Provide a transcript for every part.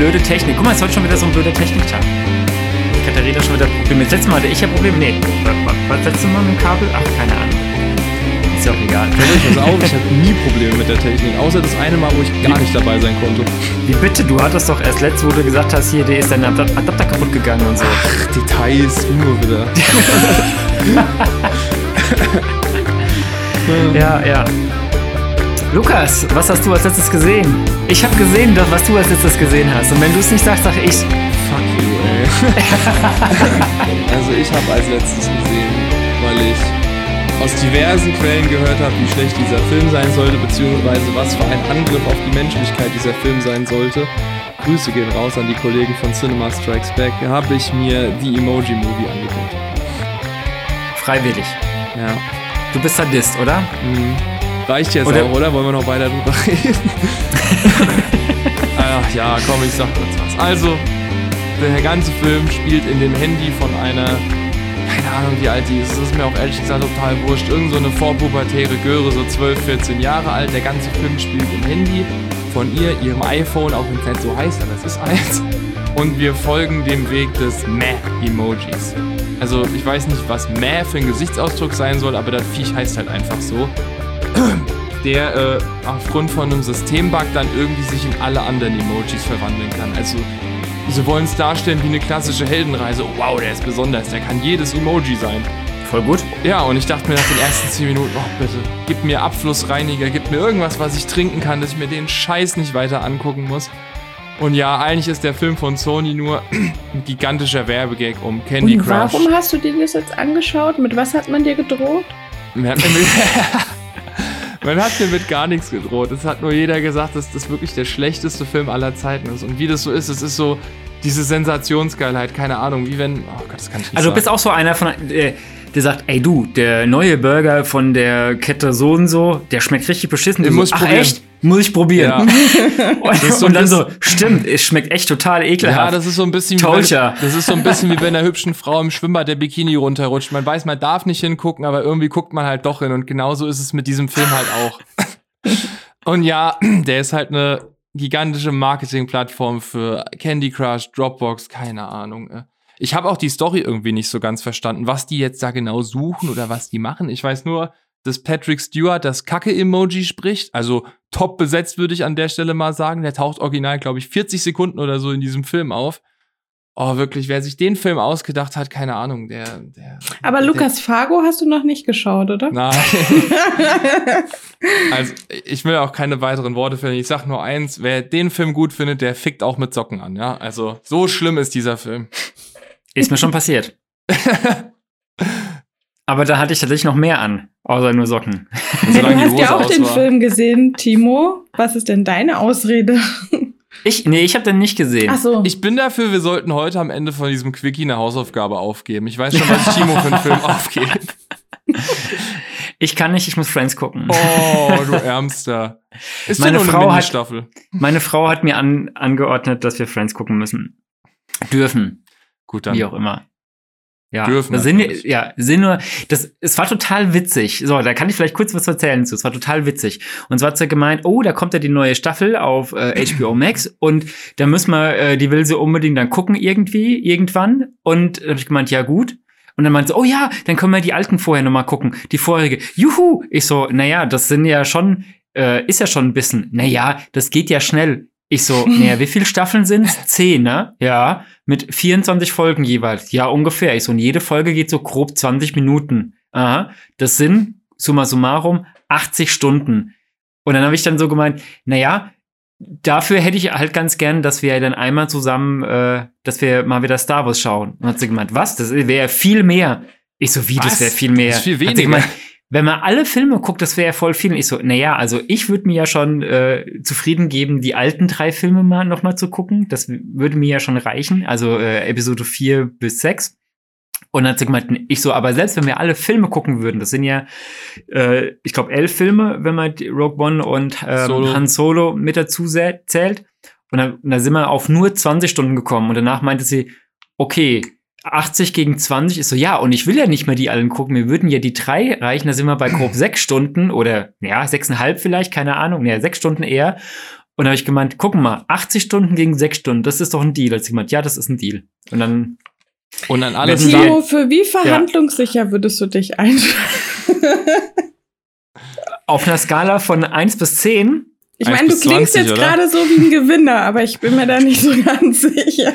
blöde Technik. Guck mal, es ist heute schon wieder so ein blöder Techniktag. Katharina schon wieder Probleme. Das letzte Mal hatte ich ja Probleme. Nee, was, was letzte Mal mit dem Kabel? Ach, keine Ahnung. Ist ja auch egal. Euch was auf? Ich hatte nie Probleme mit der Technik. Außer das eine Mal, wo ich gar nicht dabei sein konnte. Wie bitte? Du hattest doch erst letzte, wo du gesagt hast, hier, der ist dein Adap- Adapter kaputt gegangen und so. Ach, Details, nur wieder. Ja, ja. Lukas, was hast du als letztes gesehen? Ich habe gesehen, was du als letztes gesehen hast. Und wenn du es nicht sagst, sag ich. Fuck you, ey. also ich habe als letztes gesehen, weil ich aus diversen Quellen gehört habe, wie schlecht dieser Film sein sollte, beziehungsweise was für ein Angriff auf die Menschlichkeit dieser Film sein sollte. Grüße gehen raus an die Kollegen von Cinema Strikes Back. Habe ich mir die Emoji Movie angeguckt. Freiwillig. Ja. Du bist Sadist, oder? Mhm. Reicht jetzt Oder- auch, oder? Wollen wir noch weiter drüber reden? Ach ja, komm, ich sag kurz was. Also, der ganze Film spielt in dem Handy von einer, keine Ahnung wie alt die ist, das ist mir auch ehrlich gesagt total wurscht, irgend so eine vorpubertäre Göre, so 12, 14 Jahre alt. Der ganze Film spielt im Handy von ihr, ihrem iPhone, auch wenn es nicht so heißt, aber es ist eins. Und wir folgen dem Weg des Meh-Emojis. Also ich weiß nicht, was Meh für ein Gesichtsausdruck sein soll, aber das Viech heißt halt einfach so. Der äh, aufgrund von einem Systembug dann irgendwie sich in alle anderen Emojis verwandeln kann. Also sie wollen es darstellen wie eine klassische Heldenreise. Oh, wow, der ist besonders, der kann jedes Emoji sein. Voll gut. Ja, und ich dachte mir nach den ersten 10 Minuten, oh bitte, gib mir Abflussreiniger, gib mir irgendwas, was ich trinken kann, dass ich mir den Scheiß nicht weiter angucken muss. Und ja, eigentlich ist der Film von Sony nur ein gigantischer Werbegag um Candy Und Crush. warum hast du dir das jetzt angeschaut? Mit was hat man dir gedroht? Man hat, mir mit, man hat mir mit gar nichts gedroht. Es hat nur jeder gesagt, dass das wirklich der schlechteste Film aller Zeiten ist. Und wie das so ist, es ist so diese Sensationsgeilheit, keine Ahnung, wie wenn. Oh Gott, das kann ich nicht Also du bist auch so einer von, äh, der sagt, ey du, der neue Burger von der Kette so und so, der schmeckt richtig beschissen. Den Du muss so, Ach probieren." echt? Muss ich probieren. Ja. und, so und dann so, stimmt, es schmeckt echt total ekelhaft. Ja, das ist so ein bisschen wie das ist so ein bisschen wie wenn einer hübschen Frau im Schwimmbad der Bikini runterrutscht. Man weiß, man darf nicht hingucken, aber irgendwie guckt man halt doch hin und genauso ist es mit diesem Film halt auch. und ja, der ist halt eine gigantische Marketingplattform für Candy Crush, Dropbox, keine Ahnung. äh. Ich habe auch die Story irgendwie nicht so ganz verstanden, was die jetzt da genau suchen oder was die machen. Ich weiß nur, dass Patrick Stewart das Kacke-Emoji spricht. Also top besetzt, würde ich an der Stelle mal sagen. Der taucht original, glaube ich, 40 Sekunden oder so in diesem Film auf. Oh, wirklich, wer sich den Film ausgedacht hat, keine Ahnung, der. der Aber der, Lukas Fargo hast du noch nicht geschaut, oder? Nein. also, ich will auch keine weiteren Worte verlieren. Ich sag nur eins: Wer den Film gut findet, der fickt auch mit Socken an, ja? Also, so schlimm ist dieser Film. Ist mir schon passiert. Aber da hatte ich tatsächlich noch mehr an, außer nur Socken. Und du hast ja auch den war- Film gesehen, Timo. Was ist denn deine Ausrede? Ich, nee, ich habe den nicht gesehen. Ach so. Ich bin dafür, wir sollten heute am Ende von diesem Quickie eine Hausaufgabe aufgeben. Ich weiß schon, was Timo für einen Film aufgebe. Ich kann nicht, ich muss Friends gucken. Oh, du Ärmster. Ist Meine ja nur Frau eine hat- Ministaffel. Meine Frau hat mir an, angeordnet, dass wir Friends gucken müssen. Dürfen. Gut, dann. Wie auch immer. Ja, Dürfen da sind, ja, sind nur, das, es war total witzig. So, da kann ich vielleicht kurz was erzählen zu. Es war total witzig. Und zwar hat sie gemeint, oh, da kommt ja die neue Staffel auf äh, HBO Max und da müssen wir, äh, die will sie unbedingt dann gucken irgendwie, irgendwann. Und dann habe ich gemeint, ja gut. Und dann meinte sie, oh ja, dann können wir die alten vorher nochmal gucken, die vorherige. Juhu! Ich so, naja, das sind ja schon, äh, ist ja schon ein bisschen, naja, das geht ja schnell. Ich so, naja, wie viele Staffeln sind's? Zehn, ne? Ja, mit 24 Folgen jeweils. Ja, ungefähr. Ich so, und jede Folge geht so grob 20 Minuten. Aha, das sind, summa summarum, 80 Stunden. Und dann habe ich dann so gemeint, naja, dafür hätte ich halt ganz gern, dass wir dann einmal zusammen, äh, dass wir mal wieder Star Wars schauen. Und hat sie gemeint, was? Das wäre viel mehr. Ich so, wie, Was? das wäre viel mehr. Das ist viel Hat sie weniger. gemeint, wenn man alle Filme guckt, das wäre ja voll viel. Und ich so, naja, also ich würde mir ja schon äh, zufrieden geben, die alten drei Filme mal noch mal zu gucken. Das würde mir ja schon reichen. Also äh, Episode 4 bis 6. Und dann hat sie gemeint, ich so, aber selbst wenn wir alle Filme gucken würden, das sind ja, äh, ich glaube, elf Filme, wenn man Rogue One und ähm, Solo. Han Solo mit dazu zäh- zählt. Und dann, und dann sind wir auf nur 20 Stunden gekommen. Und danach meinte sie, okay, 80 gegen 20 ist so, ja, und ich will ja nicht mehr die allen gucken. Mir würden ja die drei reichen, da sind wir bei grob sechs Stunden oder ja, sechseinhalb vielleicht, keine Ahnung, ja, sechs Stunden eher. Und da habe ich gemeint, guck mal, 80 Stunden gegen 6 Stunden, das ist doch ein Deal. Als ich gemeint, ja, das ist ein Deal. Und dann, Und dann alles wir- Timo, für wie verhandlungssicher würdest du dich einschätzen? auf einer Skala von 1 bis 10, Ich 1 meine, du klingst 20, jetzt gerade so wie ein Gewinner, aber ich bin mir da nicht so ganz sicher.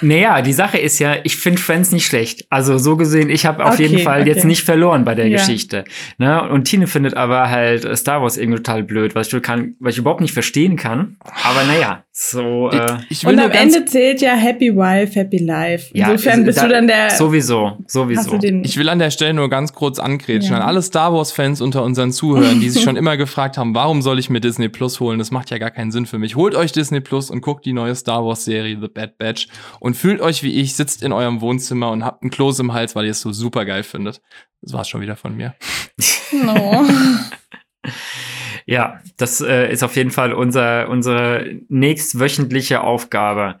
naja, die Sache ist ja, ich finde Friends nicht schlecht. Also so gesehen, ich habe auf Okay, jeden Fall jetzt okay. nicht verloren bei der Ja. Geschichte. Ne? Und Tine findet aber halt Star Wars irgendwie total blöd, was ich, total- was ich überhaupt nicht verstehen kann. Aber naja, so. Äh, Ich, ich will Und am Ende zählt ja Happy Wife, Happy Life. Ja, Insofern ist- bist da- du dann der. sowieso, sowieso. ich will an der Stelle nur ganz kurz angrätschen. Ja. An alle Star Wars-Fans unter unseren Zuhörern, die sich schon immer gefragt haben, warum soll ich mir Disney Plus holen? Das macht ja gar keinen Sinn für mich. Holt euch Disney Plus und guckt die neue Star Wars-Serie The Bad Batch und fühlt euch wie ich, sitzt in eurem Wohnzimmer und habt einen Kloß im Hals, weil ihr es so super geil findet. Das war's schon wieder von mir. no. Ja, das äh, ist auf jeden Fall unser, unsere nächstwöchentliche Aufgabe.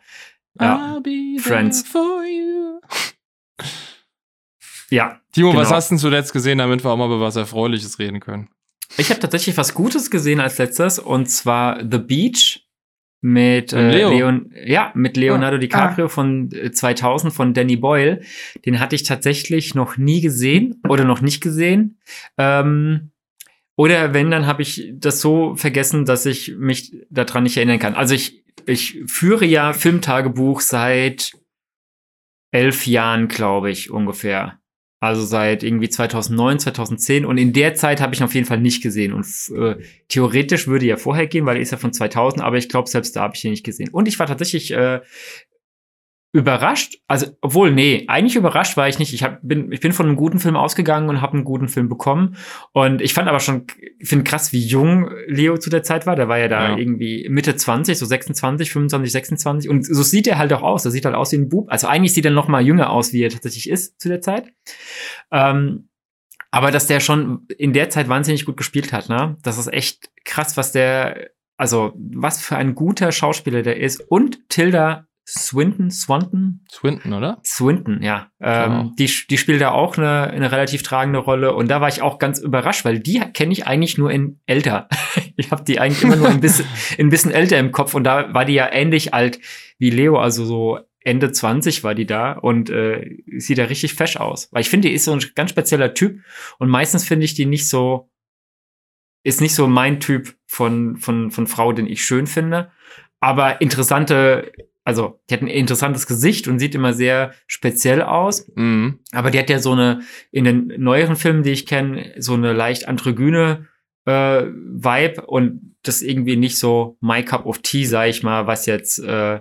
Ja, I'll be Friends. there for you. ja. Timo, was Genau. hast du denn zuletzt gesehen, damit wir auch mal über was Erfreuliches reden können? Ich habe tatsächlich was Gutes gesehen als letztes und zwar The Beach mit, äh, Leo. Leon, ja, mit Leonardo Ah. DiCaprio von äh, 2000 von Danny Boyle. Den hatte ich tatsächlich noch nie gesehen oder noch nicht gesehen. Ähm, oder wenn, dann habe ich das so vergessen, dass ich mich daran nicht erinnern kann. Also ich, ich führe ja Filmtagebuch seit elf Jahren, glaube ich, ungefähr. Also seit irgendwie 2009, 2010. Und in der Zeit habe ich ihn auf jeden Fall nicht gesehen. Und äh, theoretisch würde er vorher gehen, weil er ist ja von 2000. Aber ich glaube, selbst da habe ich ihn nicht gesehen. Und ich war tatsächlich äh, überrascht. Also, obwohl, nee, eigentlich überrascht war ich nicht. Ich, hab, bin, ich bin von einem guten Film ausgegangen und habe einen guten Film bekommen. Und ich fand aber schon, ich finde krass, wie jung Leo zu der Zeit war. Der war ja da Ja. irgendwie Mitte 20, so 26, 25, 26. Und so sieht er halt auch aus. Er sieht halt aus wie ein Bub. Also eigentlich sieht er noch mal jünger aus, wie er tatsächlich ist zu der Zeit. Ähm, aber dass der schon in der Zeit wahnsinnig gut gespielt hat, ne? Das ist echt krass, was der, also was für ein guter Schauspieler der ist. Und Tilda Swinton, Swanton, Swinton, oder? Swinton, ja. Genau. Ähm, die, die spielt da auch eine, eine relativ tragende Rolle. Und da war ich auch ganz überrascht, weil die kenne ich eigentlich nur in älter. ich habe die eigentlich immer nur ein bisschen, ein bisschen älter im Kopf. Und da war die ja ähnlich alt wie Leo, also so Ende 20 war die da und äh, sieht da richtig fesch aus. Weil ich finde, die ist so ein ganz spezieller Typ. Und meistens finde ich die nicht so, ist nicht so mein Typ von, von, von Frau, den ich schön finde. Aber interessante, also die hat ein interessantes Gesicht und sieht immer sehr speziell aus. Mhm. Aber die hat ja so eine, in den neueren Filmen, die ich kenne, so eine leicht androgyne äh, Vibe und das irgendwie nicht so my cup of tea, sag ich mal, was jetzt äh,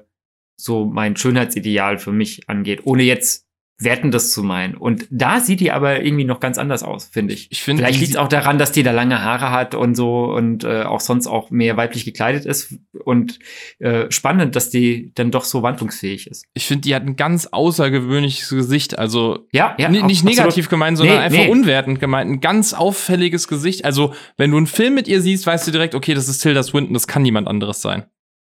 so mein Schönheitsideal für mich angeht, ohne jetzt wertendes zu meinen. Und da sieht die aber irgendwie noch ganz anders aus, finde ich. Ich finde, Vielleicht liegt es auch daran, dass die da lange Haare hat und so und äh, auch sonst auch mehr weiblich gekleidet ist. Und äh, spannend, dass die dann doch so wandlungsfähig ist. ich finde, die hat ein ganz außergewöhnliches Gesicht. Also Ja, ja. Ni- nicht absolut. negativ gemeint, sondern Nee, einfach nee. unwertend gemeint. Ein ganz auffälliges Gesicht. Also, wenn du einen Film mit ihr siehst, weißt du direkt, okay, das ist Tilda Swinton, das kann niemand anderes sein.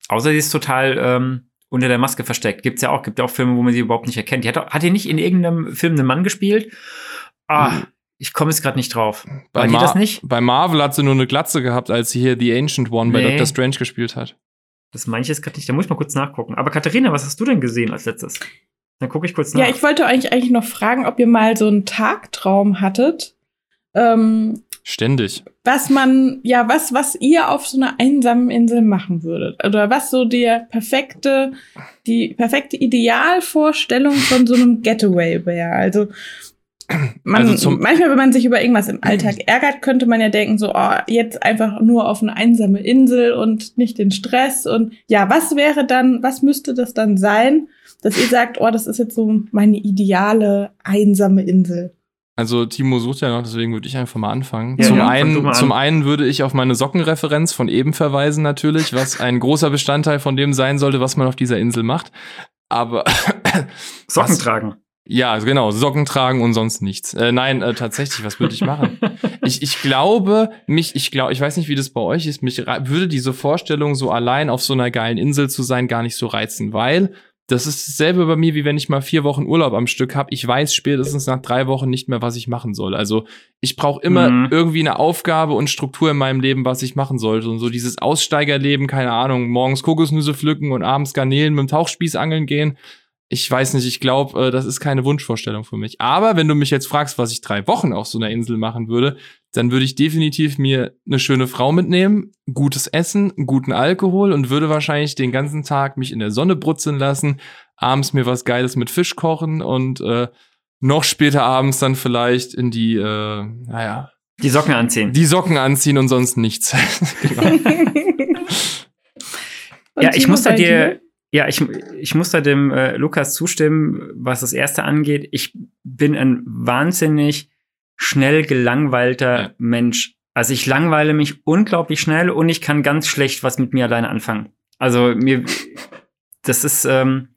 Außer sie ist total ähm, unter der Maske versteckt. Gibt's ja auch. Gibt ja auch Filme, wo man sie überhaupt nicht erkennt. Die hat, hat die nicht in irgendeinem Film einen Mann gespielt? Ah, Mhm. ich komme jetzt gerade nicht drauf. Bei, War die das nicht? bei Marvel hat sie nur eine Glatze gehabt, als sie hier The Ancient One bei Nee. Doctor Strange gespielt hat. Das meine ich jetzt gerade nicht. Da muss ich mal kurz nachgucken. Aber Katharina, was hast du denn gesehen als letztes? Dann gucke ich kurz nach. Ja, ich wollte euch eigentlich noch fragen, ob ihr mal so einen Tagtraum hattet. Ähm, Ständig. was man, ja, was, was ihr auf so einer einsamen Insel machen würdet. Oder was so der perfekte, die perfekte Idealvorstellung von so einem Getaway wäre. Also, man, Also manchmal, wenn man sich über irgendwas im Alltag ärgert, könnte man ja denken, so, oh, jetzt einfach nur auf eine einsame Insel und nicht den Stress. Und ja, was wäre dann, was müsste das dann sein, dass ihr sagt, oh, das ist jetzt so meine ideale einsame Insel? Also Timo sucht ja noch, deswegen würde ich einfach mal anfangen. Ja, zum, ja, einen, an. zum einen würde ich auf meine Sockenreferenz von eben verweisen natürlich, was ein großer Bestandteil von dem sein sollte, was man auf dieser Insel macht. Aber Socken was- tragen. ja, genau, Socken tragen und sonst nichts. Äh, nein, äh, tatsächlich, was würde ich machen? ich, ich glaube, mich, ich glaube, ich weiß nicht, wie das bei euch ist, mich würde diese Vorstellung, so allein auf so einer geilen Insel zu sein, gar nicht so reizen, weil das ist dasselbe bei mir, wie wenn ich mal vier Wochen Urlaub am Stück habe. Ich weiß spätestens nach drei Wochen nicht mehr, was ich machen soll. Also ich brauche immer mhm. irgendwie eine Aufgabe und Struktur in meinem Leben, was ich machen sollte. Und so dieses Aussteigerleben, keine Ahnung, morgens Kokosnüsse pflücken und abends Garnelen mit dem Tauchspieß angeln gehen. Ich weiß nicht, ich glaube, äh, das ist keine Wunschvorstellung für mich. Aber wenn du mich jetzt fragst, was ich drei Wochen auf so einer Insel machen würde, dann würde ich definitiv mir eine schöne Frau mitnehmen, gutes Essen, guten Alkohol und würde wahrscheinlich den ganzen Tag mich in der Sonne brutzeln lassen, abends mir was Geiles mit Fisch kochen und äh, noch später abends dann vielleicht in die, äh, naja. Die Socken anziehen. Die Socken anziehen und sonst nichts. genau. ja, ich muss da dir, ja, ich, ich muss da dem äh, Lukas zustimmen, was das erste angeht. Ich bin ein wahnsinnig schnell gelangweilter ja. Mensch. Also ich langweile mich unglaublich schnell und ich kann ganz schlecht was mit mir alleine anfangen. Also mir, das ist, ähm,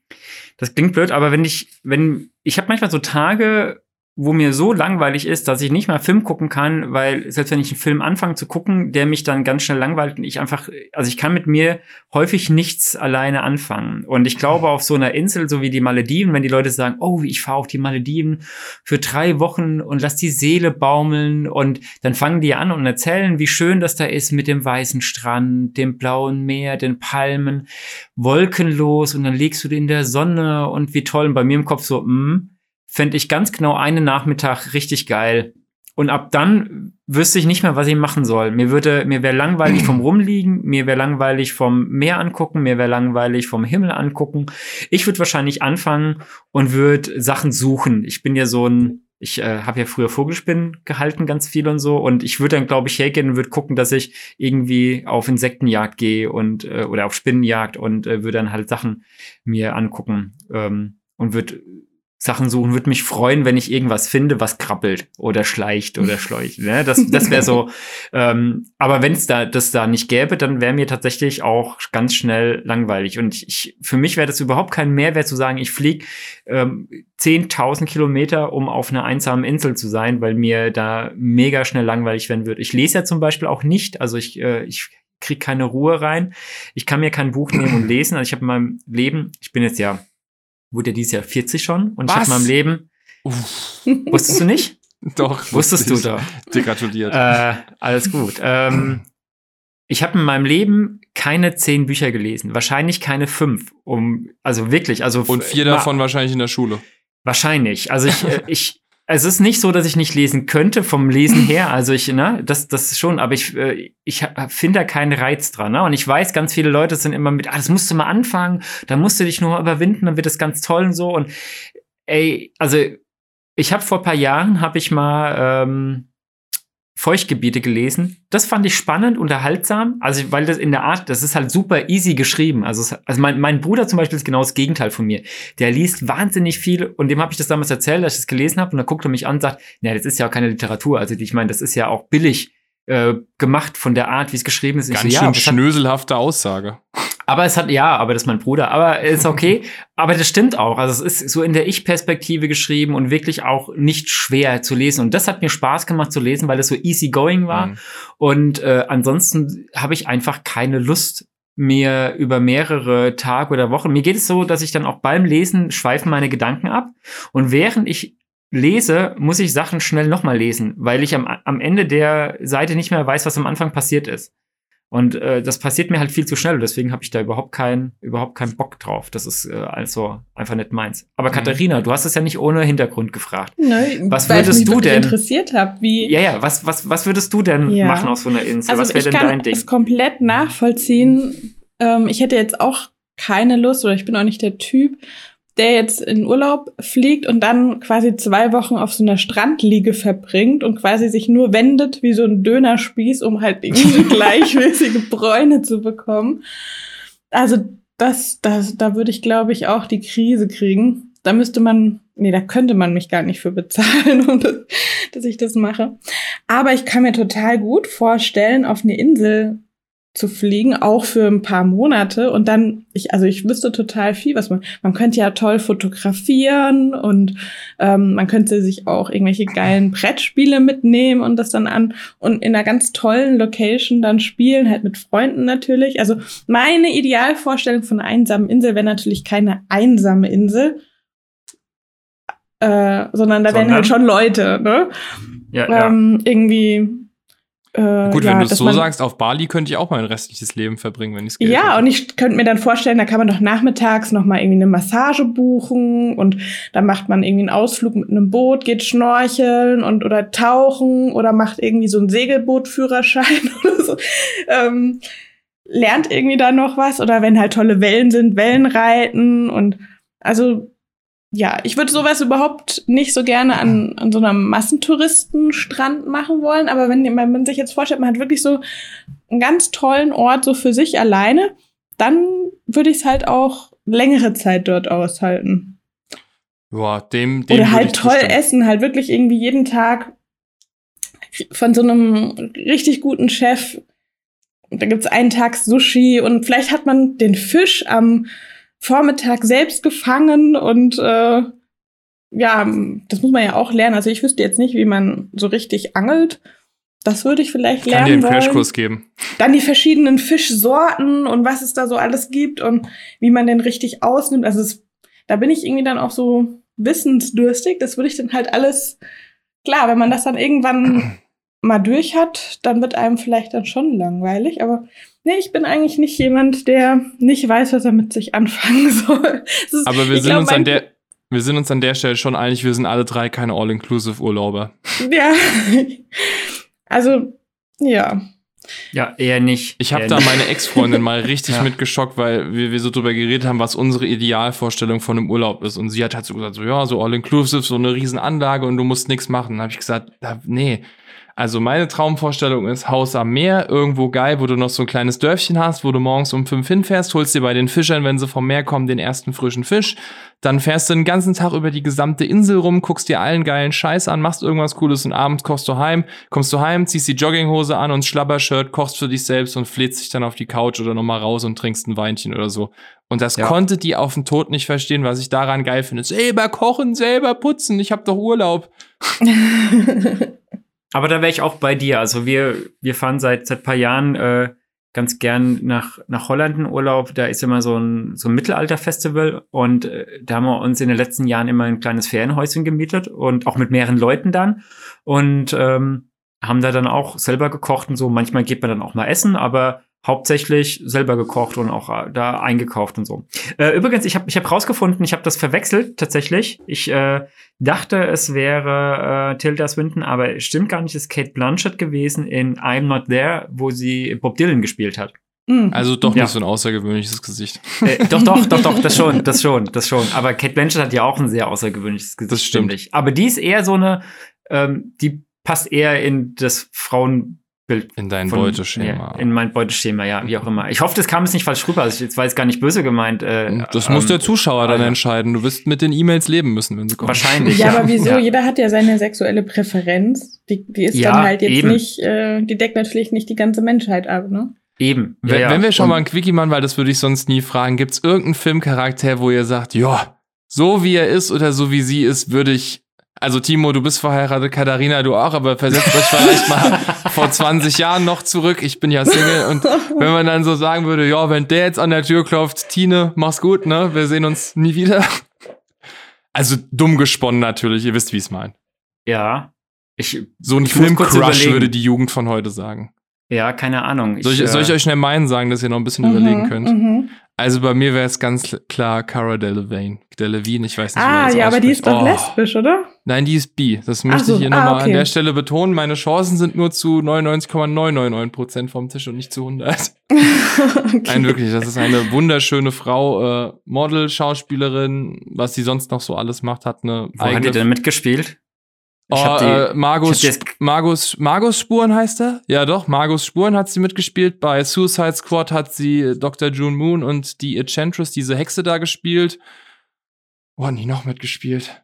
das klingt blöd, aber wenn ich, wenn, ich habe manchmal so Tage, wo mir so langweilig ist, dass ich nicht mal Film gucken kann, weil selbst wenn ich einen Film anfange zu gucken, der mich dann ganz schnell langweilt und ich einfach, also ich kann mit mir häufig nichts alleine anfangen. Und ich glaube, auf so einer Insel, so wie die Malediven, wenn die Leute sagen, oh, ich fahre auf die Malediven für drei Wochen und lass die Seele baumeln und dann fangen die an und erzählen, wie schön das da ist mit dem weißen Strand, dem blauen Meer, den Palmen, wolkenlos und dann liegst du in der Sonne und wie toll. Und bei mir im Kopf so, mh, mm, fände ich ganz genau einen Nachmittag richtig geil. Und ab dann wüsste ich nicht mehr, was ich machen soll. Mir würde, mir wäre langweilig vom Rumliegen, mir wäre langweilig vom Meer angucken, mir wäre langweilig vom Himmel angucken. Ich würde wahrscheinlich anfangen und würde Sachen suchen. Ich bin ja so ein, ich äh, habe ja früher Vogelspinnen gehalten, ganz viel und so. Und ich würde dann, glaube ich, hergehen und würde gucken, dass ich irgendwie auf Insektenjagd gehe und äh, oder auf Spinnenjagd und äh, würde dann halt Sachen mir angucken ähm, und würde Sachen suchen, würde mich freuen, wenn ich irgendwas finde, was krabbelt oder schleicht oder schläucht. Ne? Das, das wäre so. ähm, aber wenn es da das da nicht gäbe, dann wäre mir tatsächlich auch ganz schnell langweilig. Und ich, ich für mich wäre das überhaupt kein Mehrwert zu sagen, ich fliege ähm, 10.000 Kilometer, um auf einer einsamen Insel zu sein, weil mir da mega schnell langweilig werden würde. Ich lese ja zum Beispiel auch nicht, also ich, äh, ich kriege keine Ruhe rein. Ich kann mir kein Buch nehmen und lesen. Also ich habe in meinem Leben, ich bin jetzt ja wurde ja dieses Jahr 40 schon und Was? ich habe in meinem Leben. Uff. Wusstest du nicht? Doch. Wusstest du doch. Dir gratuliert. Äh, alles gut. Ähm, ich habe in meinem Leben keine zehn Bücher gelesen, wahrscheinlich keine fünf. Um, also wirklich, also und vier davon wahrscheinlich in der Schule. Wahrscheinlich. Also ich, äh, ich, es ist nicht so, dass ich nicht lesen könnte vom Lesen her. Also ich, ne, das, das schon, aber ich, äh, ich finde da keinen Reiz dran. Ne? Und ich weiß, ganz viele Leute sind immer mit, ah, das musst du mal anfangen, da musst du dich nur überwinden, dann wird das ganz toll und so. Und ey, also ich habe vor paar Jahren habe ich mal ähm, Feuchtgebiete gelesen. Das fand ich spannend, unterhaltsam. Also, weil das in der Art, das ist halt super easy geschrieben. Also, also mein, mein Bruder zum Beispiel ist genau das Gegenteil von mir. Der liest wahnsinnig viel und dem habe ich das damals erzählt, dass ich das gelesen habe und dann guckt er mich an und sagt, naja, das ist ja auch keine Literatur. Also, ich meine, das ist ja auch billig äh, gemacht von der Art, wie es geschrieben ist. Ganz so, schön ja, schnöselhafte Aussage. Aber es hat, ja, aber das ist mein Bruder. Aber ist okay. aber das stimmt auch. Also es ist so in der Ich-Perspektive geschrieben und wirklich auch nicht schwer zu lesen. Und das hat mir Spaß gemacht zu lesen, weil das so easy going war. Mhm. Und äh, ansonsten habe ich einfach keine Lust mir über mehrere Tage oder Wochen. Mir geht es so, dass ich dann auch beim Lesen schweifen meine Gedanken ab. Und während ich lese, muss ich Sachen schnell nochmal lesen, weil ich am, am Ende der Seite nicht mehr weiß, was am Anfang passiert ist. Und äh, das passiert mir halt viel zu schnell. Deswegen habe ich da überhaupt keinen überhaupt keinen Bock drauf. Das ist äh, also einfach nicht meins. Aber mhm. Katharina, du hast es ja nicht ohne Hintergrund gefragt. Nein, was würdest du denn interessiert hab, wie Ja, ja, was was was würdest du denn ja. machen auf so einer Insel? Also was wäre denn dein Ding? Ich kann es komplett nachvollziehen. Ähm, ich hätte jetzt auch keine Lust oder ich bin auch nicht der Typ, der jetzt in Urlaub fliegt und dann quasi zwei Wochen auf so einer Strandliege verbringt und quasi sich nur wendet wie so ein Dönerspieß, um halt irgendwie gleichmäßige Bräune zu bekommen. Also das, das, da würde ich, glaube ich, auch die Krise kriegen. Da müsste man, nee, da könnte man mich gar nicht für bezahlen, um das, dass ich das mache. Aber ich kann mir total gut vorstellen, auf eine Insel zu fliegen, auch für ein paar Monate und dann, ich, also ich wüsste total viel, was man, man könnte ja toll fotografieren und ähm, man könnte sich auch irgendwelche geilen Brettspiele mitnehmen und das dann an und in einer ganz tollen Location dann spielen, halt mit Freunden natürlich. Also meine Idealvorstellung von einer einsamen Insel wäre natürlich keine einsame Insel, äh, sondern da wären halt schon Leute, ne? Ja, ähm, ja. Irgendwie äh, Gut, ja, wenn du es so sagst, auf Bali könnte ich auch mein restliches Leben verbringen, wenn ich es Ja, hätte. und ich könnte mir dann vorstellen, da kann man doch nachmittags noch mal irgendwie eine Massage buchen und dann macht man irgendwie einen Ausflug mit einem Boot, geht schnorcheln und oder tauchen oder macht irgendwie so einen Segelbootführerschein oder so. Ähm, lernt irgendwie da noch was oder wenn halt tolle Wellen sind, Wellen reiten und also ja, ich würde sowas überhaupt nicht so gerne an, an so einem Massentouristenstrand machen wollen, aber wenn, wenn man sich jetzt vorstellt, man hat wirklich so einen ganz tollen Ort so für sich alleine, dann würde ich es halt auch längere Zeit dort aushalten. Boah, dem, dem Oder halt toll bestimmt. essen, halt wirklich irgendwie jeden Tag von so einem richtig guten Chef. Da gibt's einen Tag Sushi und vielleicht hat man den Fisch am Vormittag selbst gefangen und äh, ja, das muss man ja auch lernen. Also ich wüsste jetzt nicht, wie man so richtig angelt. Das würde ich vielleicht lernen. Kann dir einen Crashkurs geben. Dann die verschiedenen Fischsorten und was es da so alles gibt und wie man den richtig ausnimmt. Also es, da bin ich irgendwie dann auch so wissensdürstig. Das würde ich dann halt alles, klar, wenn man das dann irgendwann mal durch hat, dann wird einem vielleicht dann schon langweilig. Aber Nee, ich bin eigentlich nicht jemand, der nicht weiß, was er mit sich anfangen soll. Ist, Aber wir sind glaub, uns an der wir sind uns an der Stelle schon einig, wir sind alle drei keine All-Inclusive-Urlauber. Ja. Also, ja. Ja, eher nicht. Ich habe da nicht. meine Ex-Freundin mal richtig ja. mitgeschockt, weil wir, wir so drüber geredet haben, was unsere Idealvorstellung von einem Urlaub ist. Und sie hat halt so gesagt, so ja, so All-Inclusive, so eine Riesenanlage und du musst nichts machen. Dann habe ich gesagt, nee, also meine Traumvorstellung ist Haus am Meer, irgendwo geil, wo du noch so ein kleines Dörfchen hast, wo du morgens um fünf hinfährst, holst dir bei den Fischern, wenn sie vom Meer kommen, den ersten frischen Fisch. Dann fährst du den ganzen Tag über die gesamte Insel rum, guckst dir allen geilen Scheiß an, machst irgendwas Cooles und abends kochst du heim, kommst du heim, ziehst die Jogginghose an und Schlabbershirt, kochst für dich selbst und flätst dich dann auf die Couch oder nochmal raus und trinkst ein Weinchen oder so. Und das ja. konnte die auf den Tod nicht verstehen, was ich daran geil finde. Selber kochen, selber putzen, ich hab doch Urlaub. Aber da wäre ich auch bei dir. Also wir, wir fahren seit seit paar Jahren äh, ganz gern nach, nach Holland in Urlaub. Da ist immer so ein, so ein Mittelalterfestival und äh, da haben wir uns in den letzten Jahren immer ein kleines Ferienhäuschen gemietet und auch mit mehreren Leuten dann. Und ähm, haben da dann auch selber gekocht und so. Manchmal geht man dann auch mal essen, aber hauptsächlich selber gekocht und auch äh, da eingekauft und so. Äh, übrigens, ich habe ich hab rausgefunden, ich habe das verwechselt tatsächlich. Ich äh, dachte, es wäre äh, Tilda Swinton, aber es stimmt gar nicht. Es ist Kate Blanchett gewesen in I'm Not There, wo sie Bob Dylan gespielt hat. Mhm. Also doch ja. nicht so ein außergewöhnliches Gesicht. Äh, doch, doch, doch, doch, das schon, das schon, das schon. Aber Kate Blanchett hat ja auch ein sehr außergewöhnliches Gesicht. Das stimmt. Aber die ist eher so eine, ähm, die passt eher in das Frauen Bild. In dein von, Beuteschema. Ja, in mein Beuteschema, ja, wie auch immer. Ich hoffe, das kam jetzt nicht falsch rüber. Also jetzt war es gar nicht böse gemeint. Äh, das ähm, muss der Zuschauer dann ja. entscheiden. Du wirst mit den E-Mails leben müssen, wenn sie kommen. Wahrscheinlich. Ja, ja. aber wieso? Jeder hat ja seine sexuelle Präferenz. Die, die ist dann halt jetzt eben. nicht, äh, die deckt natürlich nicht die ganze Menschheit ab, ne? Eben. Wenn, wenn wir schon mal ein Quickie machen, weil das würde ich sonst nie fragen, gibt es irgendeinen Filmcharakter, wo ihr sagt, ja, so wie er ist oder so wie sie ist, würde ich also Timo, du bist verheiratet, Katharina, du auch, aber versetzt euch vielleicht mal vor 20 Jahren noch zurück. Ich bin ja Single und wenn man dann so sagen würde, ja, wenn der jetzt an der Tür klopft, Tine, mach's gut, ne? Wir sehen uns nie wieder. Also dumm gesponnen natürlich, ihr wisst, wie ich es Ja. Ich, so ein Filmcrush würde die Jugend von heute sagen. Ja, keine Ahnung. Ich, soll, ich, soll ich äh, euch schnell meinen sagen, dass ihr noch ein bisschen mhm, überlegen könnt? Mhm. Also bei mir wäre es ganz klar Cara Delevingne. Delevingne, ich weiß nicht, ah, wie Ah, ja, aber die ist doch oh. lesbisch, oder? Nein, die ist bi. Das möchte so, ich hier ah, nochmal okay. an der Stelle betonen. Meine Chancen sind nur zu 99,999% vom Tisch und nicht zu 100. okay. Nein, wirklich, das ist eine wunderschöne Frau, äh, Model, Schauspielerin, was sie sonst noch so alles macht, hat eine Wo eigene... hat die denn mitgespielt? Oh, die, äh, Magus, Magus, Magus Spuren heißt er? Ja, doch, Magus Spuren hat sie mitgespielt. Bei Suicide Squad hat sie Dr. June Moon und die Enchantress, diese Hexe da gespielt. Wo haben die noch mitgespielt?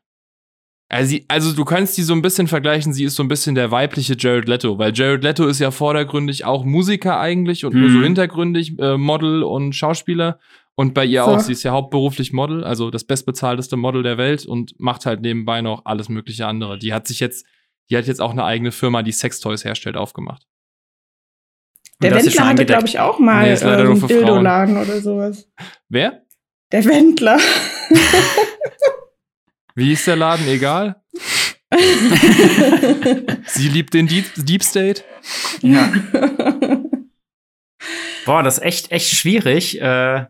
Also, sie, also du kannst die so ein bisschen vergleichen, sie ist so ein bisschen der weibliche Jared Leto, weil Jared Leto ist ja vordergründig auch Musiker eigentlich und nur so Mhm. hintergründig äh, Model und Schauspieler. Und bei ihr So. auch, sie ist ja hauptberuflich Model, also das bestbezahlteste Model der Welt und macht halt nebenbei noch alles mögliche andere. Die hat sich jetzt, die hat jetzt auch eine eigene Firma, die Sextoys herstellt, aufgemacht. Der Wendler hatte, glaube ich, auch mal Nee, äh, Frauen. Dildo-Laden oder sowas. Wer? Der Wendler. Wie ist der Laden? Egal. Sie liebt den Deep, Deep State. Ja. Boah, das ist echt, echt schwierig. Äh,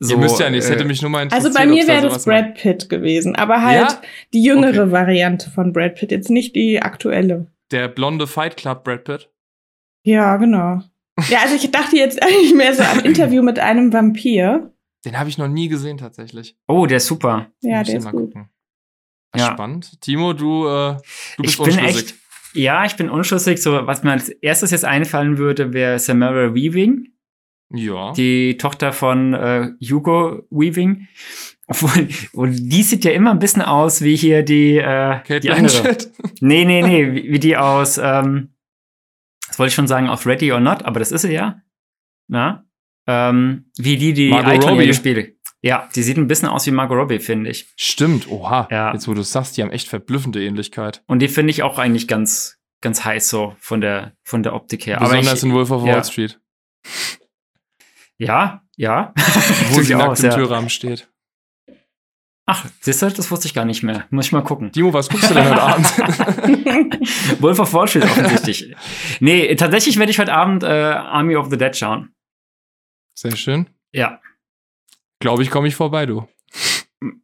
so, Ihr müsst ja nicht, es äh, hätte mich nur mal interessiert. Also bei mir wäre das. Brad Pitt gewesen, aber halt Ja? die jüngere Okay. Variante von Brad Pitt, jetzt nicht die aktuelle. Der blonde Fight Club Brad Pitt. Ja, genau. Ja, also ich dachte jetzt eigentlich mehr so am Interview mit einem Vampir. Den habe ich noch nie gesehen tatsächlich. Oh, der ist super. Ja, Muss der ich ist mal gut. gucken. Ja. Spannend. Timo, du, äh, du bist ich bin unschlüssig. echt, ja, ich bin unschlüssig. So, was mir als erstes jetzt einfallen würde, wäre Samara Weaving, Ja. die Tochter von äh, Hugo Weaving. Und die sieht ja immer ein bisschen aus wie hier die, äh, Kate die andere. Nee, nee, nee, wie, wie die aus, ähm, das wollte ich schon sagen, aus Ready or Not, aber das ist sie ja. Na? Ähm, wie die, die Icon gespielt. Ja, die sieht ein bisschen aus wie Margot Robbie, finde ich. Stimmt, oha. Ja. Jetzt, wo du sagst, die haben echt verblüffende Ähnlichkeit. Und die finde ich auch eigentlich ganz, ganz heiß so von der, von der Optik her. Besonders aber ich, in Wolf of ja. Wall Street, ja, ja. wo sie nackt aus, im ja. Türrahmen steht. Ach, siehst du, das wusste ich gar nicht mehr. Muss ich mal gucken. Timo, was guckst du denn heute Abend? Wolf of Wall Street offensichtlich. nee, tatsächlich werde ich heute Abend äh, Army of the Dead schauen. Sehr schön. Ja, Glaube ich, komme ich vorbei, du.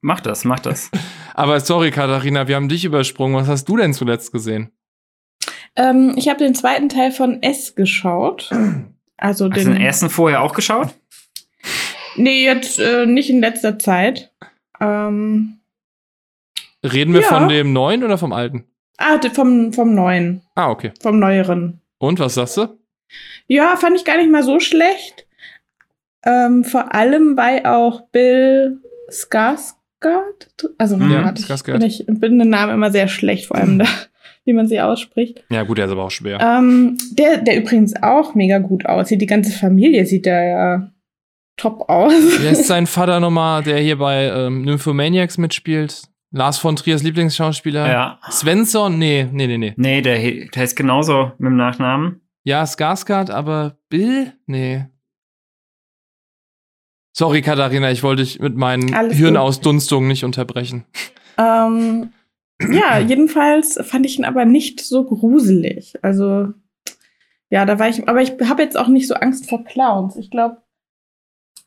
mach das, mach das. Aber sorry, Katharina, wir haben dich übersprungen. Was hast du denn zuletzt gesehen? Ähm, ich habe den zweiten Teil von S geschaut. Also Hast du den. den ersten vorher auch geschaut? Nee, jetzt äh, nicht in letzter Zeit. Ähm, Reden wir Ja. von dem neuen oder vom alten? ah, vom, vom neuen, Ah, okay. vom neueren. Und was sagst du? Ja, fand ich gar nicht mal so schlecht. Ähm, vor allem, weil auch Bill Skarsgård, also ja, ich Skarsgård. bin, ich bin den Namen immer sehr schlecht, vor allem da, wie man sie ausspricht. Ja, gut, der ist aber auch schwer. Ähm, der, der übrigens auch mega gut aussieht. Die ganze Familie sieht da ja top aus. Wer ist sein Vater nochmal, der hier bei ähm, Nymphomaniacs mitspielt? Lars von Triers Lieblingsschauspieler? Ja. Svensson? Nee, nee, nee, nee. Nee, der, der heißt genauso mit dem Nachnamen. Ja, Skarsgård, aber Bill? Nee. Sorry, Katharina, ich wollte dich mit meinen Alles gut. Hirnausdunstungen nicht unterbrechen. Ähm, ja, jedenfalls fand ich ihn aber nicht so gruselig. Also, ja, da war ich, aber ich habe jetzt auch nicht so Angst vor Clowns. Ich glaube,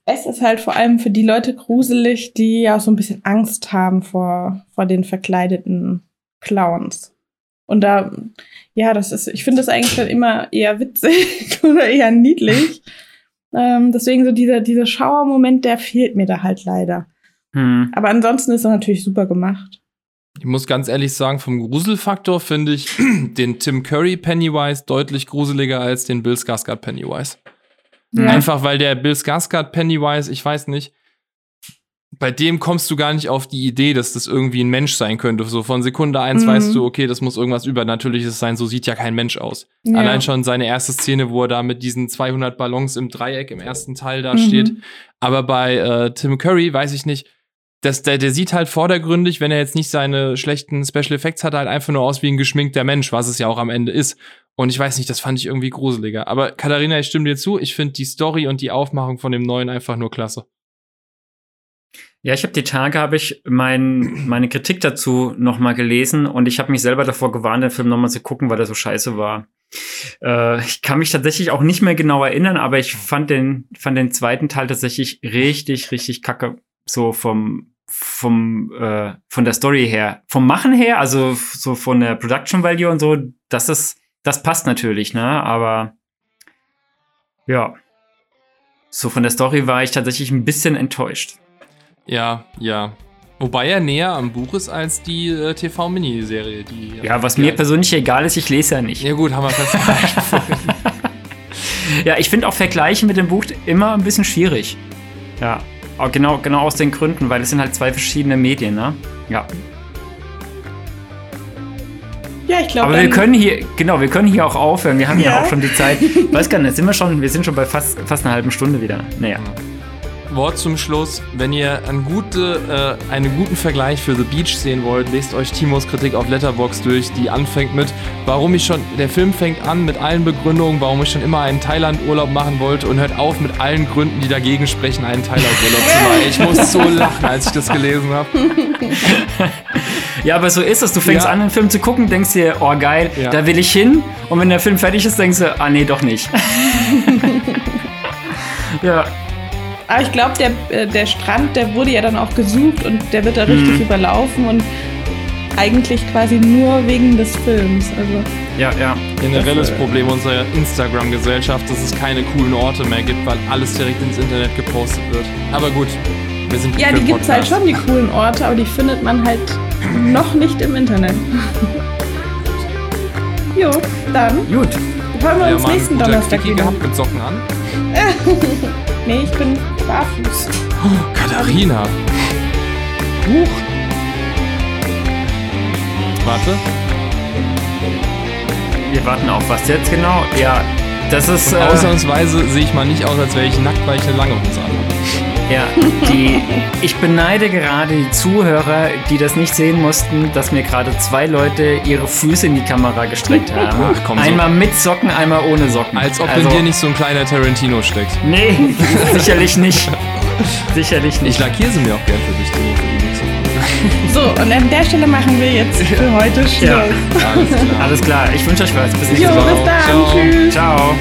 es ist halt vor allem für die Leute gruselig, die ja so ein bisschen Angst haben vor, vor den verkleideten Clowns. Und da, ja, das ist, ich finde das eigentlich dann immer eher witzig oder eher niedlich. Ähm, deswegen so dieser, dieser Schauermoment, der fehlt mir da halt leider. Hm. Aber ansonsten ist er natürlich super gemacht. Ich muss ganz ehrlich sagen, vom Gruselfaktor finde ich den Tim Curry Pennywise deutlich gruseliger als den Bill Skarsgård Pennywise. Ja. Einfach weil der Bill Skarsgård Pennywise, ich weiß nicht, bei dem kommst du gar nicht auf die Idee, dass das irgendwie ein Mensch sein könnte. So von Sekunde eins Mhm. weißt du, okay, das muss irgendwas Übernatürliches sein, so sieht ja kein Mensch aus. Ja. Allein schon seine erste Szene, wo er da mit diesen 200 Ballons im Dreieck im ersten Teil da Mhm. steht. Aber bei äh, Tim Curry weiß ich nicht, dass der, der sieht halt vordergründig, wenn er jetzt nicht seine schlechten Special Effects hat, halt einfach nur aus wie ein geschminkter Mensch, was es ja auch am Ende ist. Und ich weiß nicht, das fand ich irgendwie gruseliger. Aber Katharina, ich stimme dir zu, ich finde die Story und die Aufmachung von dem neuen einfach nur klasse. Ja, ich habe die Tage habe ich mein, meine Kritik dazu noch mal gelesen und ich habe mich selber davor gewarnt, den Film noch mal zu gucken, weil der so scheiße war. Äh, ich kann mich tatsächlich auch nicht mehr genau erinnern, aber ich fand den fand den zweiten Teil tatsächlich richtig richtig kacke, so vom vom äh, von der Story her, vom Machen her, also so von der Production Value und so, das ist das passt natürlich, ne? Aber ja, so von der Story war ich tatsächlich ein bisschen enttäuscht. Ja, ja. Wobei er näher am Buch ist als die äh, TV-Miniserie. Die, Ja, was die mir persönlich egal ist, ich lese ja nicht. Ja gut, haben wir festgestellt. Ja, ich finde auch Vergleichen mit dem Buch immer ein bisschen schwierig. Ja, Ah, genau, genau aus den Gründen, weil es sind halt zwei verschiedene Medien, ne? Ja. Ja, ich glaube. Aber wir können hier, genau, wir können hier auch aufhören. Wir haben ja, ja auch schon die Zeit. Weiß gar nicht, sind wir schon, wir sind schon bei fast, fast einer halben Stunde wieder. Naja. Wort zum Schluss. Wenn ihr einen, gute, äh, einen guten Vergleich für The Beach sehen wollt, lest euch Timos Kritik auf Letterbox durch, die anfängt mit, warum ich schon, der Film fängt an mit allen Begründungen, warum ich schon immer einen Thailand-Urlaub machen wollte und hört auf mit allen Gründen, die dagegen sprechen, einen Thailand-Urlaub zu machen. Ich muss so lachen, als ich das gelesen habe. Ja, aber so ist es. Du fängst Ja. an, einen Film zu gucken, denkst dir, oh geil, Ja. da will ich hin. Und wenn der Film fertig ist, denkst du, ah nee, doch nicht. ja. Aber ich glaube, der, äh, der Strand, der wurde ja dann auch gesucht und der wird da richtig Mhm. überlaufen und eigentlich quasi nur wegen des Films. Also, Ja, ja. Generelles Das, äh, Problem unserer Instagram-Gesellschaft, dass es keine coolen Orte mehr gibt, weil alles direkt ins Internet gepostet wird. Aber gut, wir sind ja, die den gibt's halt schon, die coolen Orte, aber die findet man halt noch nicht im Internet. jo, dann Gut. hören wir Ja, uns nächsten Donnerstag wieder. gehabt mit Socken an. Nee, ich bin barfuß. Katharina. Huch. Warte. Wir warten auf was jetzt genau? Ja, das ist. Äh, ausnahmsweise sehe ich mal nicht aus, als wäre ich nackt, weil ich eine lange Hose anhabe. Ja, die, ich beneide gerade die Zuhörer, die das nicht sehen mussten, dass mir gerade zwei Leute ihre Füße in die Kamera gestreckt haben. Ach, komm, so. einmal mit Socken, einmal ohne Socken. Als ob also, in dir nicht so ein kleiner Tarantino steckt. Nee, sicherlich nicht. Sicherlich Ich nicht. lackiere sie mir auch gern für dich, die. So, und an der Stelle machen wir jetzt für heute Schluss. Ja. Alles klar. Alles klar, ich wünsche euch was. Bis Jo, nächste Woche. bis dann. Ciao. Tschüss. Ciao.